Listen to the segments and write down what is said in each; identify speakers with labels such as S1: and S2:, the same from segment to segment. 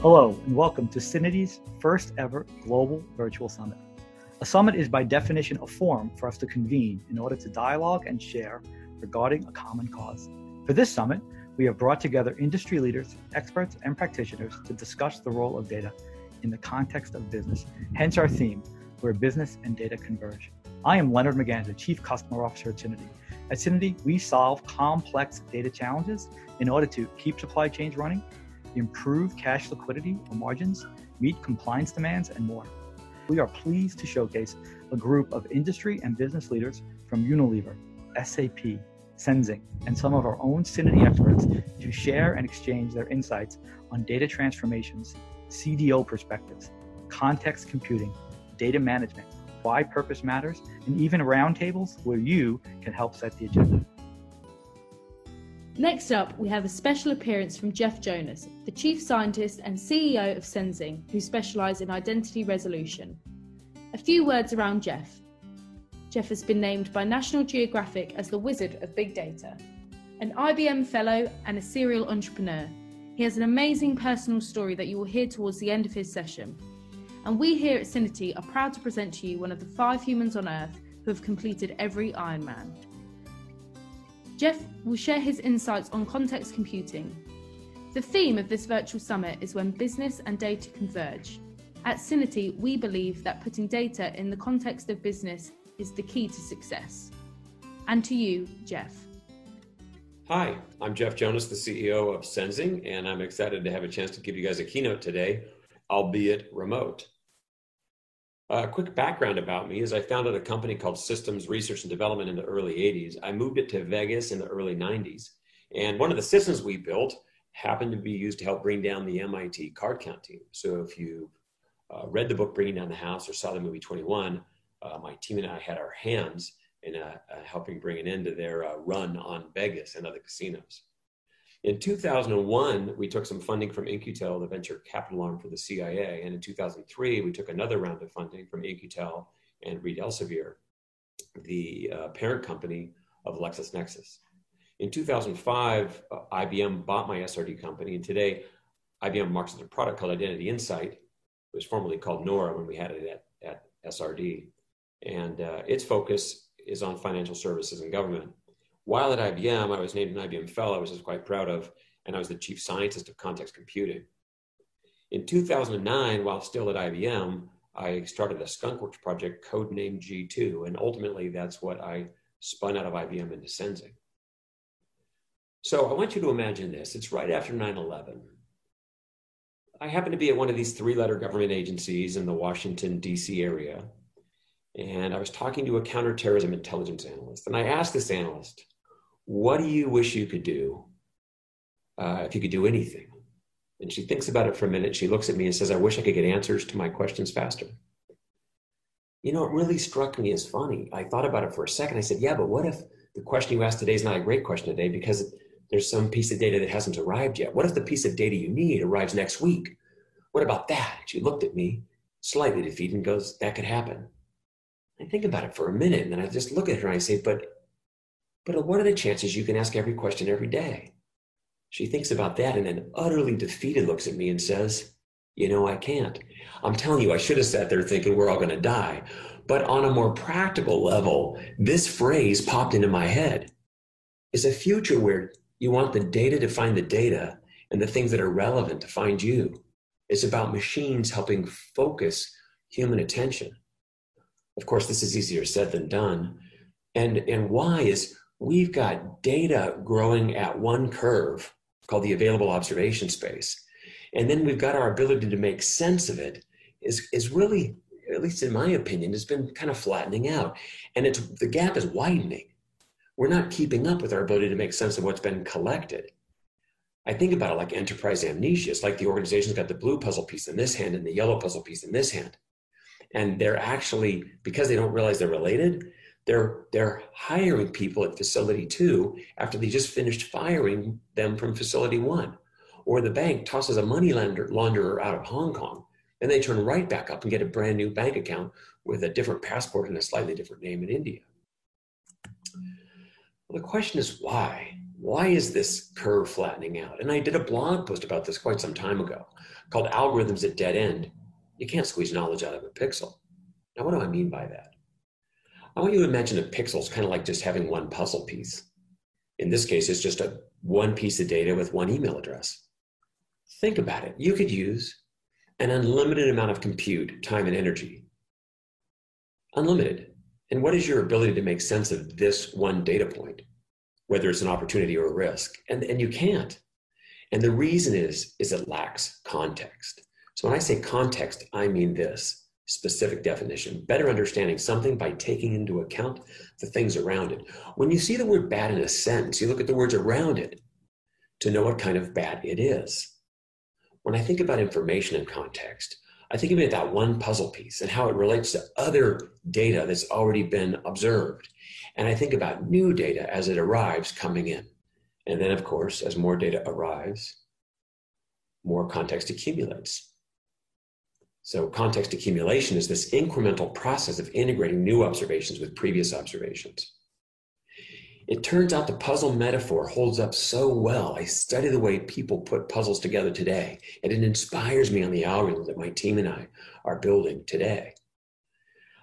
S1: Hello, and welcome to Syniti's first ever global virtual summit. A summit is by definition a forum for us to convene in order to dialogue and share regarding a common cause. For this summit, we have brought together industry leaders, experts, and practitioners to discuss the role of data in the context of business, hence our theme, where business and data converge. I am Leonard McGanza, Chief Customer Officer at Syniti. At Syniti, we solve complex data challenges in order to keep supply chains running improve cash liquidity or margins, meet compliance demands, and more. We are pleased to showcase a group of industry and business leaders from Unilever, SAP, Senzing, and some of our own Syniti experts to share and exchange their insights on data transformations, CDO perspectives, context computing, data management, why purpose matters, and even roundtables where you can help set the agenda.
S2: Next up, we have a special appearance from Jeff Jonas, the Chief Scientist and CEO of Senzing, who specialise in identity resolution. A few words around Jeff. Jeff has been named by National Geographic as the Wizard of Big Data. An IBM Fellow and a serial entrepreneur, he has an amazing personal story that you will hear towards the end of his session. And we here at Syniti are proud to present to you one of the five humans on Earth who have completed every Ironman. Jeff will share his insights on context computing. The theme of this virtual summit is when business and data converge. At Syniti, we believe that putting data in the context of business is the key to success. And to you, Jeff.
S3: Hi, I'm Jeff Jonas, the CEO of Senzing, and I'm excited to have a chance to give you guys a keynote today, albeit remote. A quick background about me is I founded a company called Systems Research and Development in the early 80s. I moved it to Vegas in the early 90s. And one of the systems we built happened to be used to help bring down the MIT card count team. So if you uh, read the book Bringing Down the House or saw the movie 21, uh, my team and I had our hands in uh, uh helping bring an end to their uh, run on Vegas and other casinos. In 2001, we took some funding from In-Q-Tel, the venture capital arm for the CIA. And in 2003, we took another round of funding from In-Q-Tel and Reed Elsevier, the uh, parent company of LexisNexis. In 2005, uh, IBM bought my SRD company, and today IBM markets a product called Identity Insight. It was formerly called Nora when we had it at, at SRD. And uh, its focus is on financial services and government. While at IBM, I was named an IBM Fellow, which I was quite proud of, and I was the chief scientist of context computing. In 2009, while still at IBM, I started a skunkworks project codenamed G2, and ultimately that's what I spun out of IBM into Senzing. So I want you to imagine this. It's right after 9 11. I happen to be at one of these three letter government agencies in the Washington, D.C. area. And I was talking to a counterterrorism intelligence analyst. And I asked this analyst, what do you wish you could do uh, if you could do anything? And she thinks about it for a minute. She looks at me and says, I wish I could get answers to my questions faster. You know, it really struck me as funny. I thought about it for a second. I said, Yeah, but what if the question you asked today is not a great question today because there's some piece of data that hasn't arrived yet? What if the piece of data you need arrives next week? What about that? She looked at me, slightly defeated, and goes, That could happen. I think about it for a minute and then I just look at her and I say, But but what are the chances you can ask every question every day? She thinks about that and then utterly defeated looks at me and says, You know, I can't. I'm telling you, I should have sat there thinking we're all going to die. But on a more practical level, this phrase popped into my head. Is a future where you want the data to find the data and the things that are relevant to find you. It's about machines helping focus human attention. Of course, this is easier said than done. And, and why is we've got data growing at one curve called the available observation space. And then we've got our ability to make sense of it is, is really, at least in my opinion, has been kind of flattening out. And it's the gap is widening. We're not keeping up with our ability to make sense of what's been collected. I think about it like enterprise amnesia. It's like the organization's got the blue puzzle piece in this hand and the yellow puzzle piece in this hand. And they're actually, because they don't realize they're related, they're, they're hiring people at facility two after they just finished firing them from facility one. Or the bank tosses a money launderer out of Hong Kong and they turn right back up and get a brand new bank account with a different passport and a slightly different name in India. Well, the question is why? why is this curve flattening out? And I did a blog post about this quite some time ago called Algorithms at Dead End. You can't squeeze knowledge out of a pixel. Now, what do I mean by that? I want you to imagine a pixel is kind of like just having one puzzle piece. In this case, it's just a one piece of data with one email address. Think about it. You could use an unlimited amount of compute, time, and energy. Unlimited. And what is your ability to make sense of this one data point, whether it's an opportunity or a risk? And, and you can't. And the reason is, is it lacks context. So when I say context, I mean this specific definition, better understanding something by taking into account the things around it. When you see the word bad in a sentence, you look at the words around it to know what kind of bad it is. When I think about information in context, I think about that one puzzle piece and how it relates to other data that's already been observed. And I think about new data as it arrives coming in. And then, of course, as more data arrives, more context accumulates. So context accumulation is this incremental process of integrating new observations with previous observations. It turns out the puzzle metaphor holds up so well. I study the way people put puzzles together today, and it inspires me on the algorithm that my team and I are building today.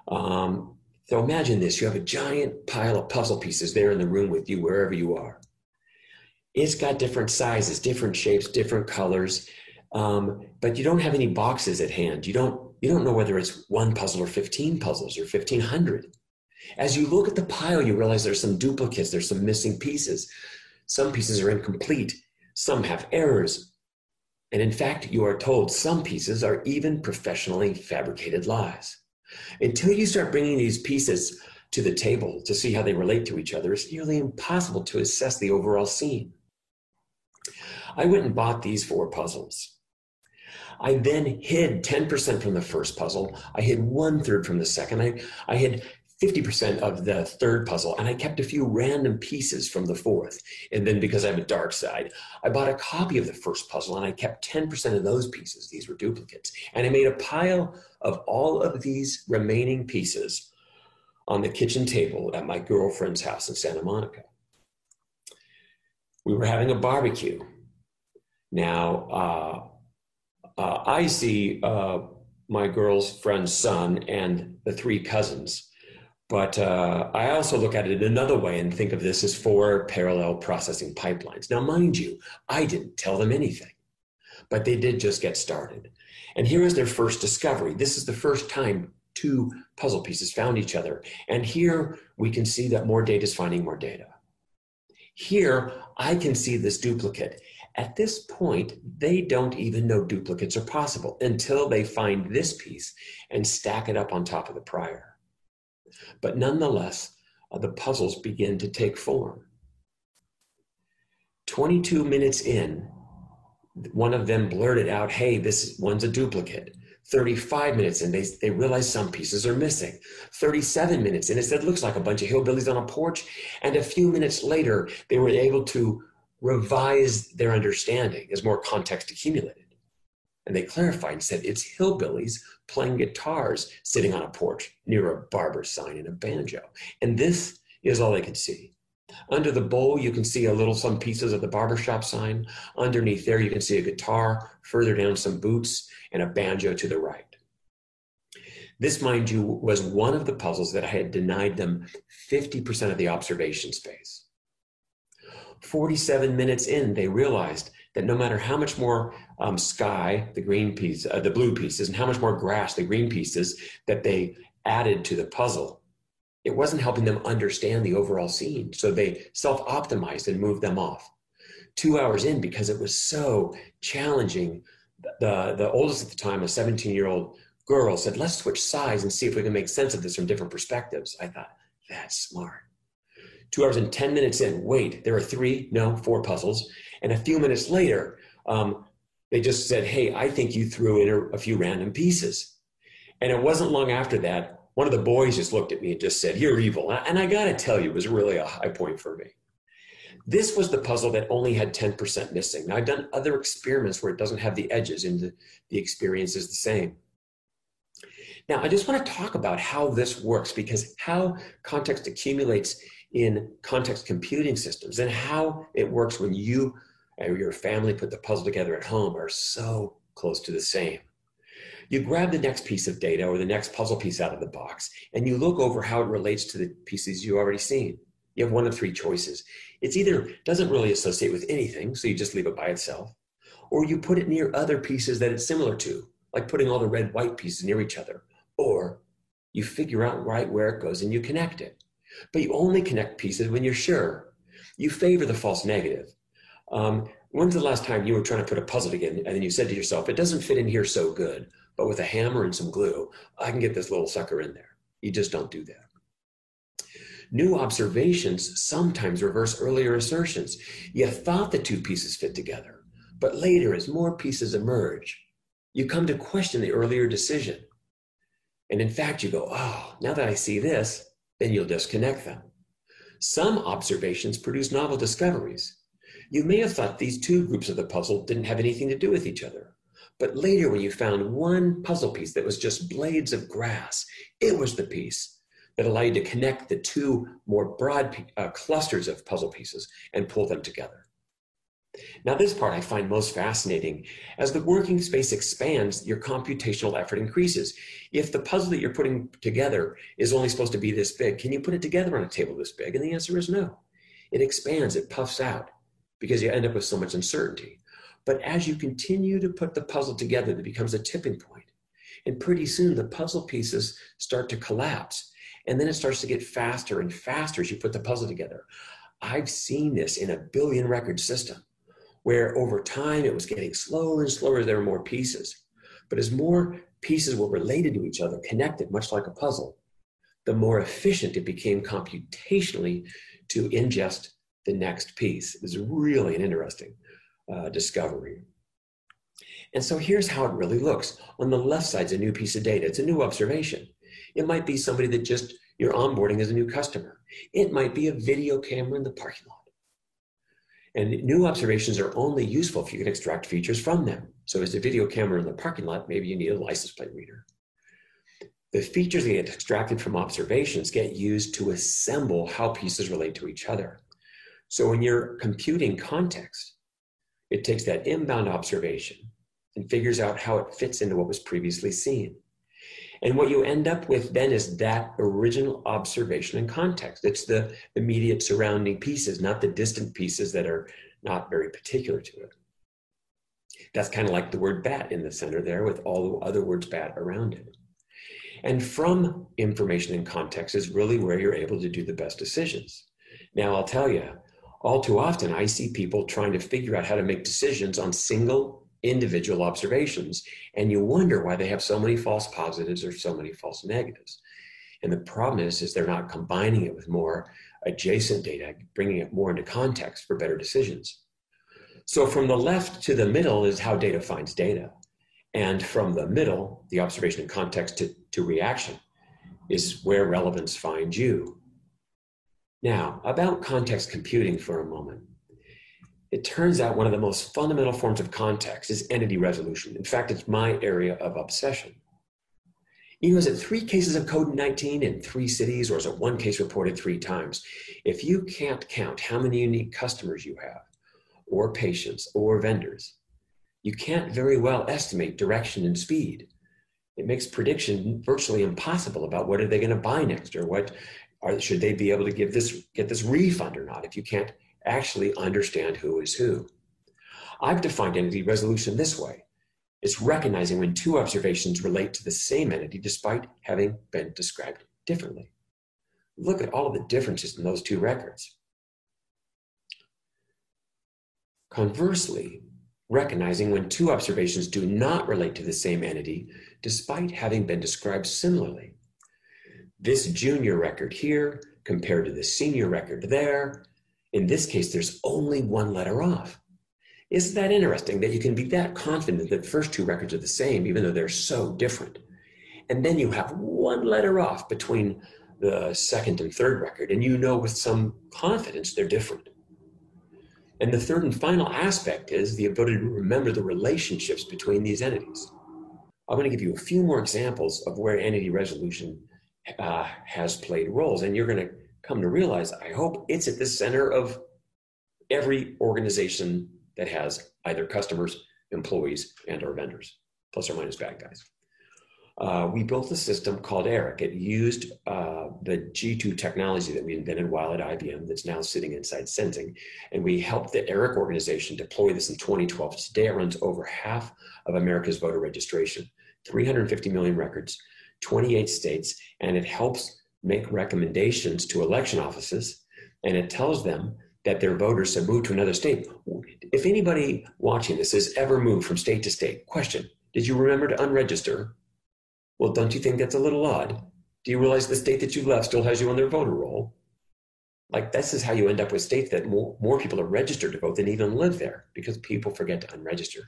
S3: Um, so imagine this you have a giant pile of puzzle pieces there in the room with you, wherever you are. It's got different sizes, different shapes, different colors. Um, but you don't have any boxes at hand. You don't you don't know whether it's one puzzle or 15 puzzles or 1500. As you look at the pile, you realize there's some duplicates, there's some missing pieces. Some pieces are incomplete, some have errors. And in fact, you are told some pieces are even professionally fabricated lies. Until you start bringing these pieces to the table to see how they relate to each other, it's nearly impossible to assess the overall scene. I went and bought these four puzzles. I then hid 10% from the first puzzle. I hid one third from the second. I, I hid 50% of the third puzzle, and I kept a few random pieces from the fourth. And then because I have a dark side, I bought a copy of the first puzzle and I kept 10% of those pieces. These were duplicates. And I made a pile of all of these remaining pieces on the kitchen table at my girlfriend's house in Santa Monica. We were having a barbecue. Now, uh, uh, I see uh, my girl's friend's son and the three cousins. But uh, I also look at it another way and think of this as four parallel processing pipelines. Now, mind you, I didn't tell them anything, but they did just get started. And here is their first discovery. This is the first time two puzzle pieces found each other. And here we can see that more data is finding more data. Here, I can see this duplicate. At this point, they don't even know duplicates are possible until they find this piece and stack it up on top of the prior. But nonetheless, uh, the puzzles begin to take form. 22 minutes in, one of them blurted out, Hey, this one's a duplicate. 35 minutes and they, they realize some pieces are missing. 37 minutes and it said, Looks like a bunch of hillbillies on a porch. And a few minutes later, they were able to revise their understanding as more context accumulated. And they clarified and said it's hillbillies playing guitars sitting on a porch near a barber sign and a banjo. And this is all they could see. Under the bowl, you can see a little some pieces of the barbershop sign. Underneath there, you can see a guitar, further down, some boots, and a banjo to the right. This, mind you, was one of the puzzles that I had denied them 50% of the observation space. 47 minutes in, they realized that no matter how much more um, sky, the green piece, uh, the blue pieces, and how much more grass, the green pieces, that they added to the puzzle, it wasn't helping them understand the overall scene. So they self optimized and moved them off. Two hours in, because it was so challenging, the, the oldest at the time, a 17 year old girl, said, Let's switch sides and see if we can make sense of this from different perspectives. I thought, That's smart. Two hours and 10 minutes in, wait, there are three, no, four puzzles. And a few minutes later, um, they just said, hey, I think you threw in a, a few random pieces. And it wasn't long after that, one of the boys just looked at me and just said, You're evil. And I got to tell you, it was really a high point for me. This was the puzzle that only had 10% missing. Now, I've done other experiments where it doesn't have the edges and the, the experience is the same. Now, I just want to talk about how this works because how context accumulates in context computing systems and how it works when you or your family put the puzzle together at home are so close to the same. You grab the next piece of data or the next puzzle piece out of the box and you look over how it relates to the pieces you've already seen. You have one of three choices. It's either doesn't really associate with anything, so you just leave it by itself, or you put it near other pieces that it's similar to, like putting all the red white pieces near each other, or you figure out right where it goes and you connect it. But you only connect pieces when you're sure. You favor the false negative. Um, when's the last time you were trying to put a puzzle together and then you said to yourself, it doesn't fit in here so good, but with a hammer and some glue, I can get this little sucker in there. You just don't do that. New observations sometimes reverse earlier assertions. You thought the two pieces fit together, but later, as more pieces emerge, you come to question the earlier decision. And in fact, you go, oh, now that I see this, then you'll disconnect them. Some observations produce novel discoveries. You may have thought these two groups of the puzzle didn't have anything to do with each other. But later, when you found one puzzle piece that was just blades of grass, it was the piece that allowed you to connect the two more broad uh, clusters of puzzle pieces and pull them together. Now, this part I find most fascinating. As the working space expands, your computational effort increases. If the puzzle that you're putting together is only supposed to be this big, can you put it together on a table this big? And the answer is no. It expands, it puffs out because you end up with so much uncertainty. But as you continue to put the puzzle together, there becomes a tipping point. And pretty soon the puzzle pieces start to collapse. And then it starts to get faster and faster as you put the puzzle together. I've seen this in a billion record system where over time it was getting slower and slower as there were more pieces. But as more pieces were related to each other, connected, much like a puzzle, the more efficient it became computationally to ingest the next piece. It was really interesting uh, discovery. And so here's how it really looks. On the left side is a new piece of data. It's a new observation. It might be somebody that just you're onboarding as a new customer. It might be a video camera in the parking lot. And new observations are only useful if you can extract features from them. So as a video camera in the parking lot, maybe you need a license plate reader. The features that get extracted from observations get used to assemble how pieces relate to each other. So when you're computing context, it takes that inbound observation and figures out how it fits into what was previously seen. And what you end up with then is that original observation and context. It's the immediate surrounding pieces, not the distant pieces that are not very particular to it. That's kind of like the word bat in the center there with all the other words bat around it. And from information and context is really where you're able to do the best decisions. Now, I'll tell you, all too often I see people trying to figure out how to make decisions on single individual observations. And you wonder why they have so many false positives or so many false negatives. And the problem is, is they're not combining it with more adjacent data, bringing it more into context for better decisions. So from the left to the middle is how data finds data. And from the middle, the observation and context to, to reaction is where relevance finds you. Now, about context computing for a moment it turns out one of the most fundamental forms of context is entity resolution. In fact, it's my area of obsession. You know, is it three cases of COVID 19 in three cities, or is it one case reported three times? If you can't count how many unique customers you have, or patients, or vendors, you can't very well estimate direction and speed. It makes prediction virtually impossible about what are they going to buy next, or what are, should they be able to give this get this refund or not if you can't actually understand who is who. I've defined entity resolution this way. It's recognizing when two observations relate to the same entity despite having been described differently. Look at all of the differences in those two records. Conversely, recognizing when two observations do not relate to the same entity despite having been described similarly. This junior record here compared to the senior record there in this case, there's only one letter off. Isn't that interesting that you can be that confident that the first two records are the same, even though they're so different? And then you have one letter off between the second and third record, and you know with some confidence they're different. And the third and final aspect is the ability to remember the relationships between these entities. I'm going to give you a few more examples of where entity resolution uh, has played roles, and you're going to come to realize, I hope it's at the center of every organization that has either customers, employees, and or vendors, plus or minus bad guys. Uh, we built a system called ERIC. It used uh, the G2 technology that we invented while at IBM that's now sitting inside Senzing. And we helped the ERIC organization deploy this in 2012. Today it runs over half of America's voter registration, 350 million records, 28 states, and it helps make recommendations to election offices and it tells them that their voters have moved to another state. If anybody watching this has ever moved from state to state, question, did you remember to unregister? Well, don't you think that's a little odd? Do you realize the state that you left still has you on their voter roll? Like this is how you end up with states that more, more people are registered to vote than even live there because people forget to unregister.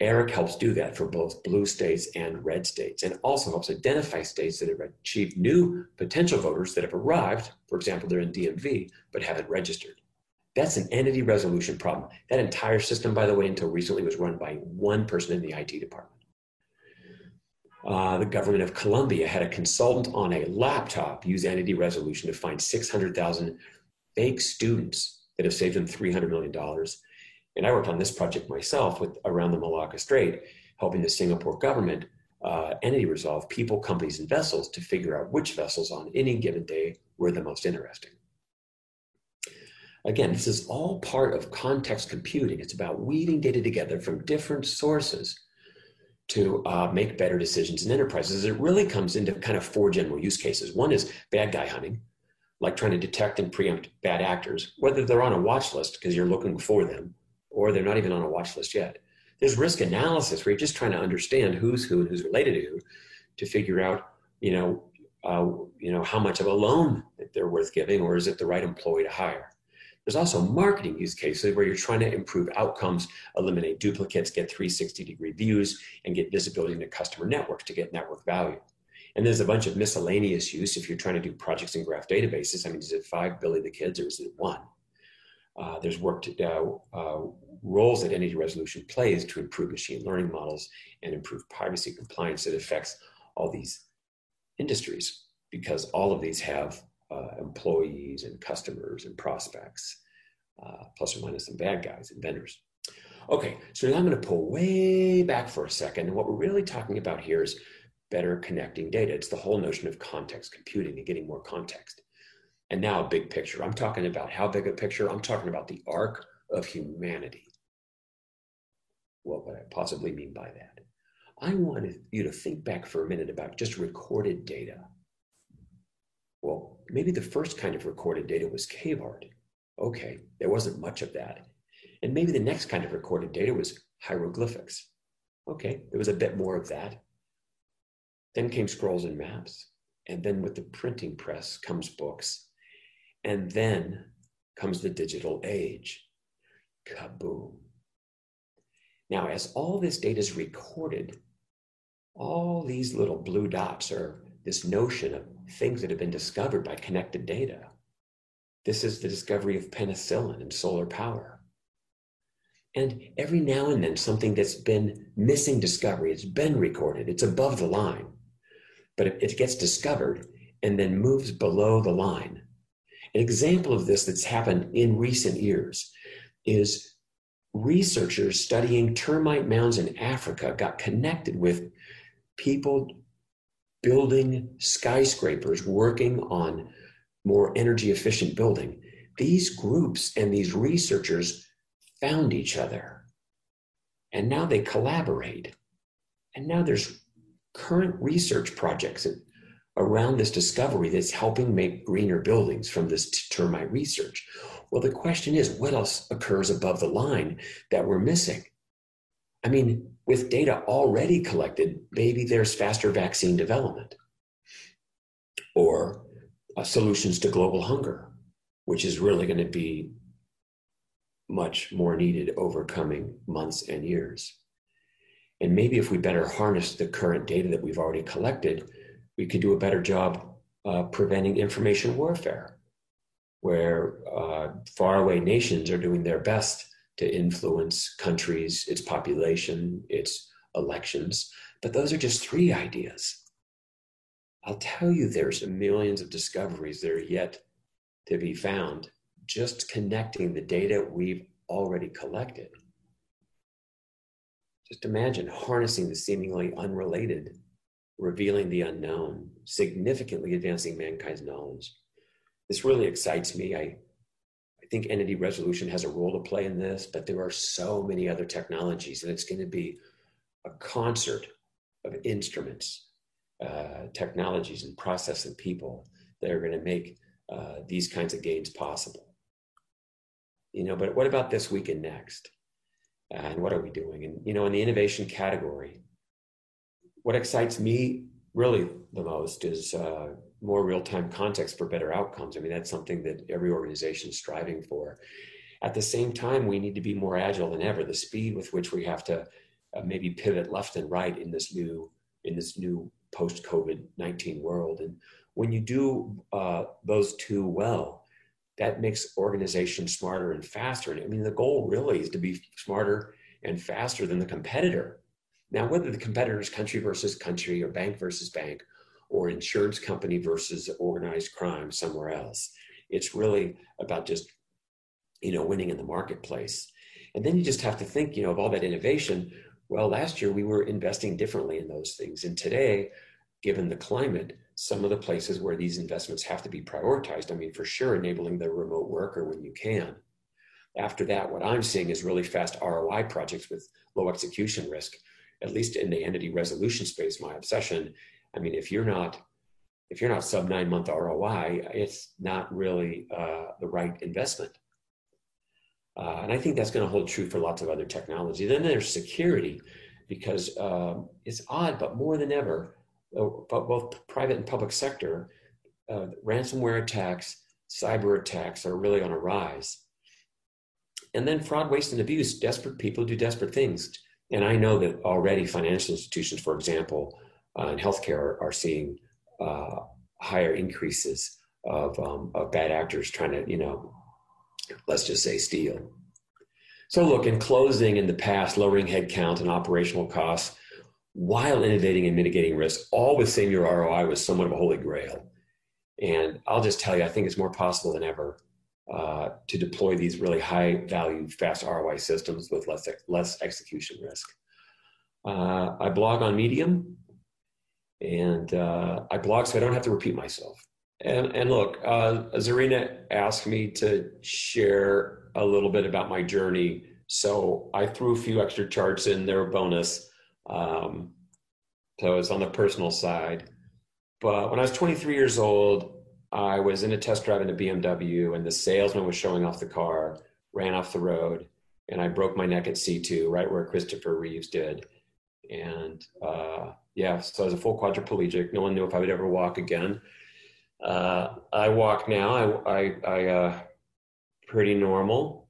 S3: ERIC helps do that for both blue states and red states and also helps identify states that have achieved new potential voters that have arrived, for example, they're in DMV, but haven't registered. That's an entity resolution problem. That entire system, by the way, until recently was run by one person in the IT department. Uh, the government of Colombia had a consultant on a laptop use entity resolution to find 600,000 fake students that have saved them $300 million and I worked on this project myself with around the Malacca Strait, helping the Singapore government uh, entity resolve people, companies, and vessels to figure out which vessels on any given day were the most interesting. Again, this is all part of context computing. It's about weaving data together from different sources to uh, make better decisions in enterprises. It really comes into kind of four general use cases. One is bad guy hunting, like trying to detect and preempt bad actors, whether they're on a watch list because you're looking for them, or they're not even on a watch list yet. There's risk analysis where you're just trying to understand who's who and who's related to who to figure out, you know, uh, you know, how much of a loan that they're worth giving, or is it the right employee to hire? There's also marketing use cases where you're trying to improve outcomes, eliminate duplicates, get 360 degree views, and get visibility into customer networks to get network value. And there's a bunch of miscellaneous use if you're trying to do projects in graph databases. I mean, is it five Billy the Kids or is it one? Uh, there's work to, uh, uh, roles that entity resolution plays to improve machine learning models and improve privacy compliance that affects all these industries because all of these have uh, employees and customers and prospects, uh, plus or minus some bad guys and vendors. Okay, so now I'm going to pull way back for a second. And what we're really talking about here is better connecting data. It's the whole notion of context computing and getting more context. And now a big picture. I'm talking about how big a picture? I'm talking about the arc of humanity. What would I possibly mean by that? I want you to think back for a minute about just recorded data. Well, maybe the first kind of recorded data was cave art. Okay, there wasn't much of that. And maybe the next kind of recorded data was hieroglyphics. Okay, there was a bit more of that. Then came scrolls and maps. And then with the printing press comes books. And then comes the digital age. Kaboom. Now, as all this data is recorded, all these little blue dots are this notion of things that have been discovered by connected data. This is the discovery of penicillin and solar power. And every now and then, something that's been missing discovery, it's been recorded, it's above the line, but it gets discovered and then moves below the line. An example of this that's happened in recent years is researchers studying termite mounds in Africa got connected with people building skyscrapers, working on more energy efficient building. These groups and these researchers found each other. And now they collaborate. And now there's current research projects around this discovery that's helping make greener buildings from this termite research. Well, the question is what else occurs above the line that we're missing? I mean, with data already collected, maybe there's faster vaccine development or uh, solutions to global hunger, which is really going to be much more needed over coming months and years. And maybe if we better harness the current data that we've already collected, we could do a better job uh, preventing information warfare, where uh, faraway nations are doing their best to influence countries, its population, its elections. But those are just three ideas. I'll tell you, there's millions of discoveries that are yet to be found just connecting the data we've already collected. Just imagine harnessing the seemingly unrelated, revealing the unknown, significantly advancing mankind's knowledge. This really excites me. I, I think entity resolution has a role to play in this, but there are so many other technologies, and it's going to be a concert of instruments, uh, technologies, and process and people that are going to make uh, these kinds of gains possible. You know, but what about this week and next? and what are we doing? And you know, in the innovation category, what excites me really the most is uh, more real-time context for better outcomes. I mean, that's something that every organization is striving for. At the same time, we need to be more agile than ever. The speed with which we have to uh, maybe pivot left and right in this new in this new post COVID nineteen world, and when you do uh, those two well, that makes organizations smarter and faster. And I mean, the goal really is to be smarter and faster than the competitor. Now, whether the competitor is country versus country or bank versus bank or insurance company versus organized crime somewhere else, it's really about just, you know, winning in the marketplace. And then you just have to think, you know, of all that innovation. Well, last year we were investing differently in those things. And today, given the climate, some of the places where these investments have to be prioritized. I mean, for sure, enabling the remote worker when you can. After that, what I'm seeing is really fast ROI projects with low execution risk, at least in the entity resolution space, my obsession. I mean, if you're not if you're not sub nine month ROI, it's not really uh, the right investment. Uh, and I think that's going to hold true for lots of other technology. Then there's security, because um, it's odd, but more than ever, uh, both private and public sector, uh, ransomware attacks, cyber attacks are really on a rise. And then fraud, waste, and abuse. Desperate people do desperate things. And I know that already financial institutions, for example, uh, and healthcare are, are seeing uh, higher increases of, um, of bad actors trying to, you know, let's just say steal. So, look, in closing, in the past, lowering headcount and operational costs while innovating and mitigating risk, all with same year ROI was somewhat of a holy grail. And I'll just tell you, I think it's more possible than ever uh, to deploy these really high value, fast ROI systems with less, less execution risk. Uh, I blog on Medium and uh, I blog so I don't have to repeat myself. And, and look, uh, Zarina asked me to share a little bit about my journey. So I threw a few extra charts in there, bonus. Um, so it's on the personal side. But when I was 23 years old, I was in a test drive in a BMW, and the salesman was showing off the car, ran off the road, and I broke my neck at C2, right where Christopher Reeves did. And uh, yeah, so I was a full quadriplegic. No one knew if I would ever walk again. Uh, I walk now. I, I, I uh, pretty normal,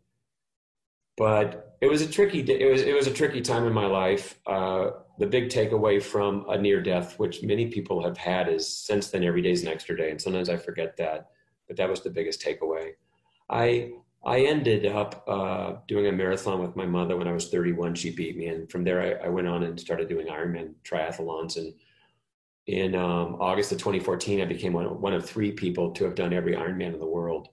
S3: but it was a tricky it was it was a tricky time in my life. Uh, the big takeaway from a near death, which many people have had, is since then every day is an extra day, and sometimes I forget that. But that was the biggest takeaway. I I ended up uh, doing a marathon with my mother when I was 31. She beat me, and from there I, I went on and started doing Ironman triathlons. And in um, August of 2014, I became one, one of three people to have done every Ironman in the world.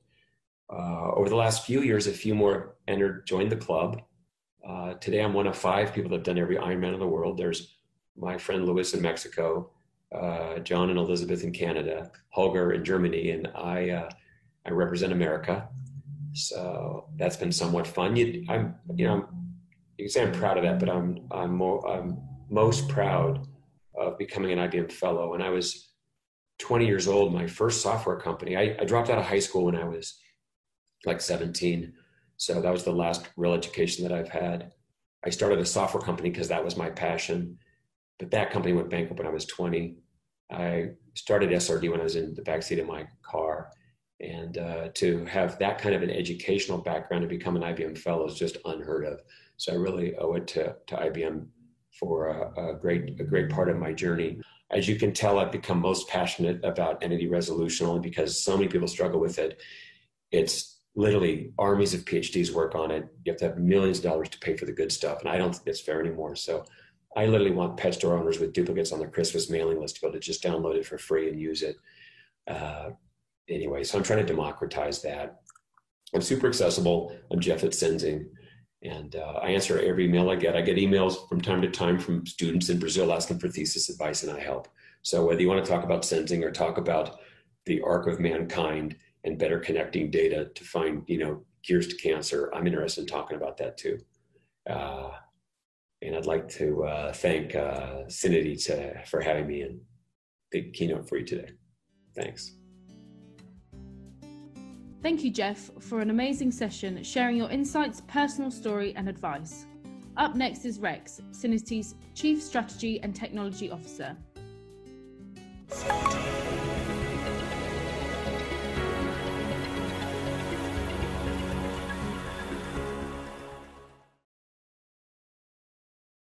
S3: Uh, over the last few years, a few more entered, joined the club. Uh, today, I'm one of five people that have done every Ironman in the world. There's my friend Lewis in Mexico, uh, John and Elizabeth in Canada, Holger in Germany, and I. Uh, I represent America, so that's been somewhat fun. You, I'm, you know, you can say I'm proud of that, but I'm, I'm more, I'm most proud of becoming an IBM fellow. When I was 20 years old, my first software company, I, I dropped out of high school when I was like 17 so that was the last real education that I've had. I started a software company because that was my passion, but that company went bankrupt when I was 20. I started SRD when I was in the backseat of my car. And uh, to have that kind of an educational background and become an IBM fellow is just unheard of. So I really owe it to, to IBM for a, a great a great part of my journey. As you can tell, I've become most passionate about entity resolution only because so many people struggle with it. It's literally armies of PhDs work on it. You have to have millions of dollars to pay for the good stuff. And I don't think that's fair anymore. So I literally want pet store owners with duplicates on their Christmas mailing list to be able to just download it for free and use it. Uh, anyway, so I'm trying to democratize that. I'm super accessible. I'm Jeff at Senzing. And uh, I answer every email I get. I get emails from time to time from students in Brazil asking for thesis advice, and I help. So whether you want to talk about Senzing or talk about the arc of mankind and better connecting data to find, you know, cures to cancer, I'm interested in talking about that too. Uh, and I'd like to uh, thank uh, to, for having me and the keynote for you today. Thanks.
S2: Thank you, Jeff, for an amazing session sharing your insights, personal story, and advice. Up next is Rex, Syniti's Chief Strategy and Technology Officer.